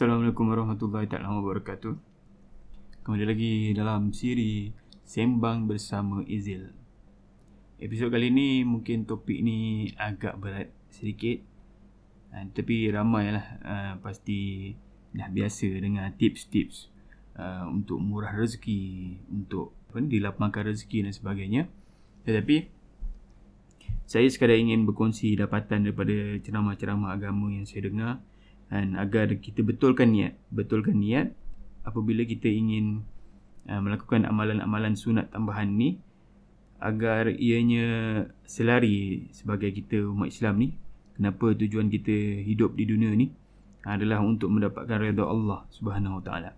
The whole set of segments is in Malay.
Assalamualaikum warahmatullahi taala wabarakatuh. Kembali lagi dalam siri Sembang bersama Izil. Episod kali ni mungkin topik ni agak berat sedikit. Uh, tapi ramai lah uh, pasti dah biasa dengan tips-tips uh, untuk murah rezeki, untuk apa ni, dilapangkan rezeki dan sebagainya. Tetapi saya sekadar ingin berkongsi dapatan daripada ceramah-ceramah agama yang saya dengar dan agar kita betulkan niat betulkan niat apabila kita ingin uh, melakukan amalan-amalan sunat tambahan ni agar ianya selari sebagai kita umat Islam ni kenapa tujuan kita hidup di dunia ni adalah untuk mendapatkan redha Allah Subhanahu Wa Taala.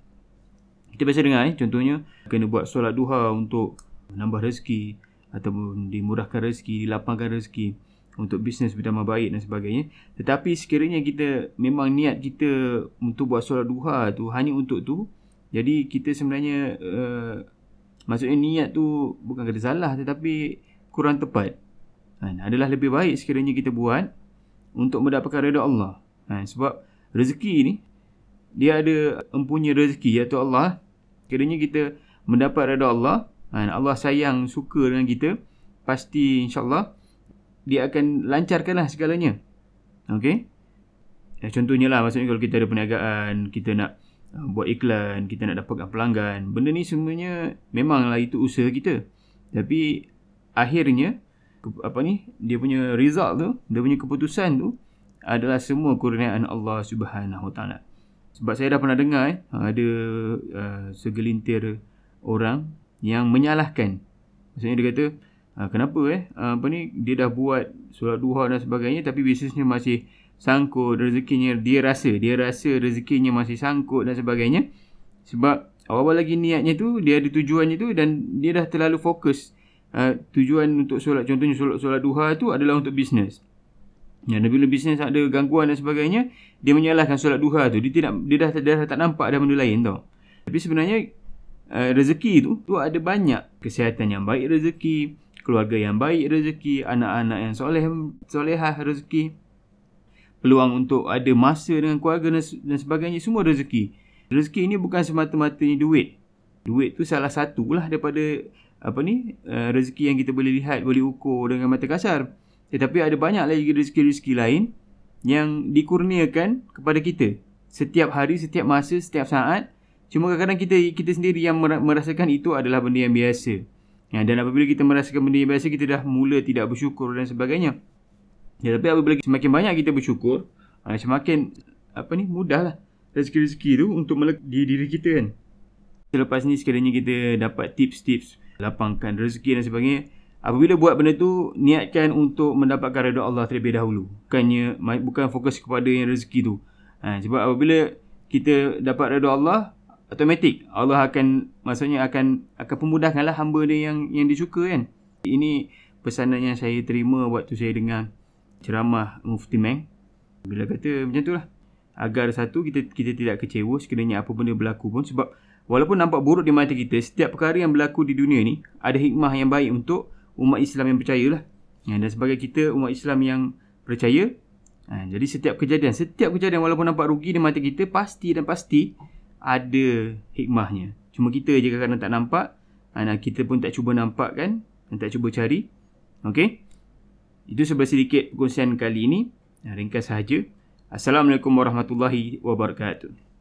Kita biasa dengar eh contohnya kena buat solat duha untuk menambah rezeki ataupun dimurahkan rezeki, dilapangkan rezeki untuk bisnes bertambah baik dan sebagainya. Tetapi sekiranya kita memang niat kita untuk buat solat duha tu hanya untuk tu, jadi kita sebenarnya uh, maksudnya niat tu bukan kata salah tetapi kurang tepat. Kan? Adalah lebih baik sekiranya kita buat untuk mendapatkan redha Allah. Kan? Sebab rezeki ni dia ada empunya rezeki iaitu Allah. Sekiranya kita mendapat redha Allah, kan? Allah sayang suka dengan kita, pasti insya-Allah dia akan lancarkanlah segalanya. Okey? Ya, contohnya lah maksudnya kalau kita ada perniagaan, kita nak uh, buat iklan, kita nak dapatkan pelanggan, benda ni semuanya memanglah itu usaha kita. Tapi akhirnya apa ni? Dia punya result tu, dia punya keputusan tu adalah semua kurniaan Allah Subhanahu Taala. Sebab saya dah pernah dengar eh, ada uh, segelintir orang yang menyalahkan. Maksudnya dia kata, Ha, kenapa eh? Ha, apa ni? Dia dah buat solat duha dan sebagainya tapi bisnesnya masih sangkut rezekinya. Dia rasa dia rasa rezekinya masih sangkut dan sebagainya. Sebab awal-awal lagi niatnya tu dia ada tujuannya tu dan dia dah terlalu fokus. Uh, tujuan untuk solat contohnya solat solat duha tu adalah untuk bisnes. Ya dan bila bisnes ada gangguan dan sebagainya dia menyalahkan solat duha tu. Dia tidak dia dah, dia dah tak nampak ada benda lain tau. Tapi sebenarnya uh, rezeki tu tu ada banyak. Kesihatan yang baik rezeki keluarga yang baik rezeki, anak-anak yang soleh solehah rezeki, peluang untuk ada masa dengan keluarga dan sebagainya semua rezeki. Rezeki ini bukan semata-mata ni duit. Duit tu salah satu lah daripada apa ni uh, rezeki yang kita boleh lihat, boleh ukur dengan mata kasar. Tetapi ada banyak lagi rezeki-rezeki lain yang dikurniakan kepada kita setiap hari, setiap masa, setiap saat. Cuma kadang-kadang kita kita sendiri yang merasakan itu adalah benda yang biasa. Ya, dan apabila kita merasakan benda yang biasa, kita dah mula tidak bersyukur dan sebagainya. Ya, tapi apabila semakin banyak kita bersyukur, ha, semakin apa ni mudahlah rezeki-rezeki tu untuk melekat di diri kita kan. Selepas ni sekiranya kita dapat tips-tips lapangkan rezeki dan sebagainya, apabila buat benda tu niatkan untuk mendapatkan redha Allah terlebih dahulu. Bukannya bukan fokus kepada yang rezeki tu. Ha, sebab apabila kita dapat redha Allah, automatik Allah akan maksudnya akan akan pemudahkanlah hamba dia yang yang disuka kan. Ini pesanan yang saya terima waktu saya dengar ceramah Mufti Meng. Bila kata macam tu lah. Agar satu kita kita tidak kecewa sekiranya apa benda berlaku pun sebab walaupun nampak buruk di mata kita setiap perkara yang berlaku di dunia ni ada hikmah yang baik untuk umat Islam yang percaya lah. Ya, dan sebagai kita umat Islam yang percaya ha, jadi setiap kejadian setiap kejadian walaupun nampak rugi di mata kita pasti dan pasti ada hikmahnya. Cuma kita je kadang-kadang tak nampak. Dan kita pun tak cuba nampak kan. Dan tak cuba cari. Okey. Itu sebelah sedikit perkongsian kali ini. Ringkas sahaja. Assalamualaikum warahmatullahi wabarakatuh.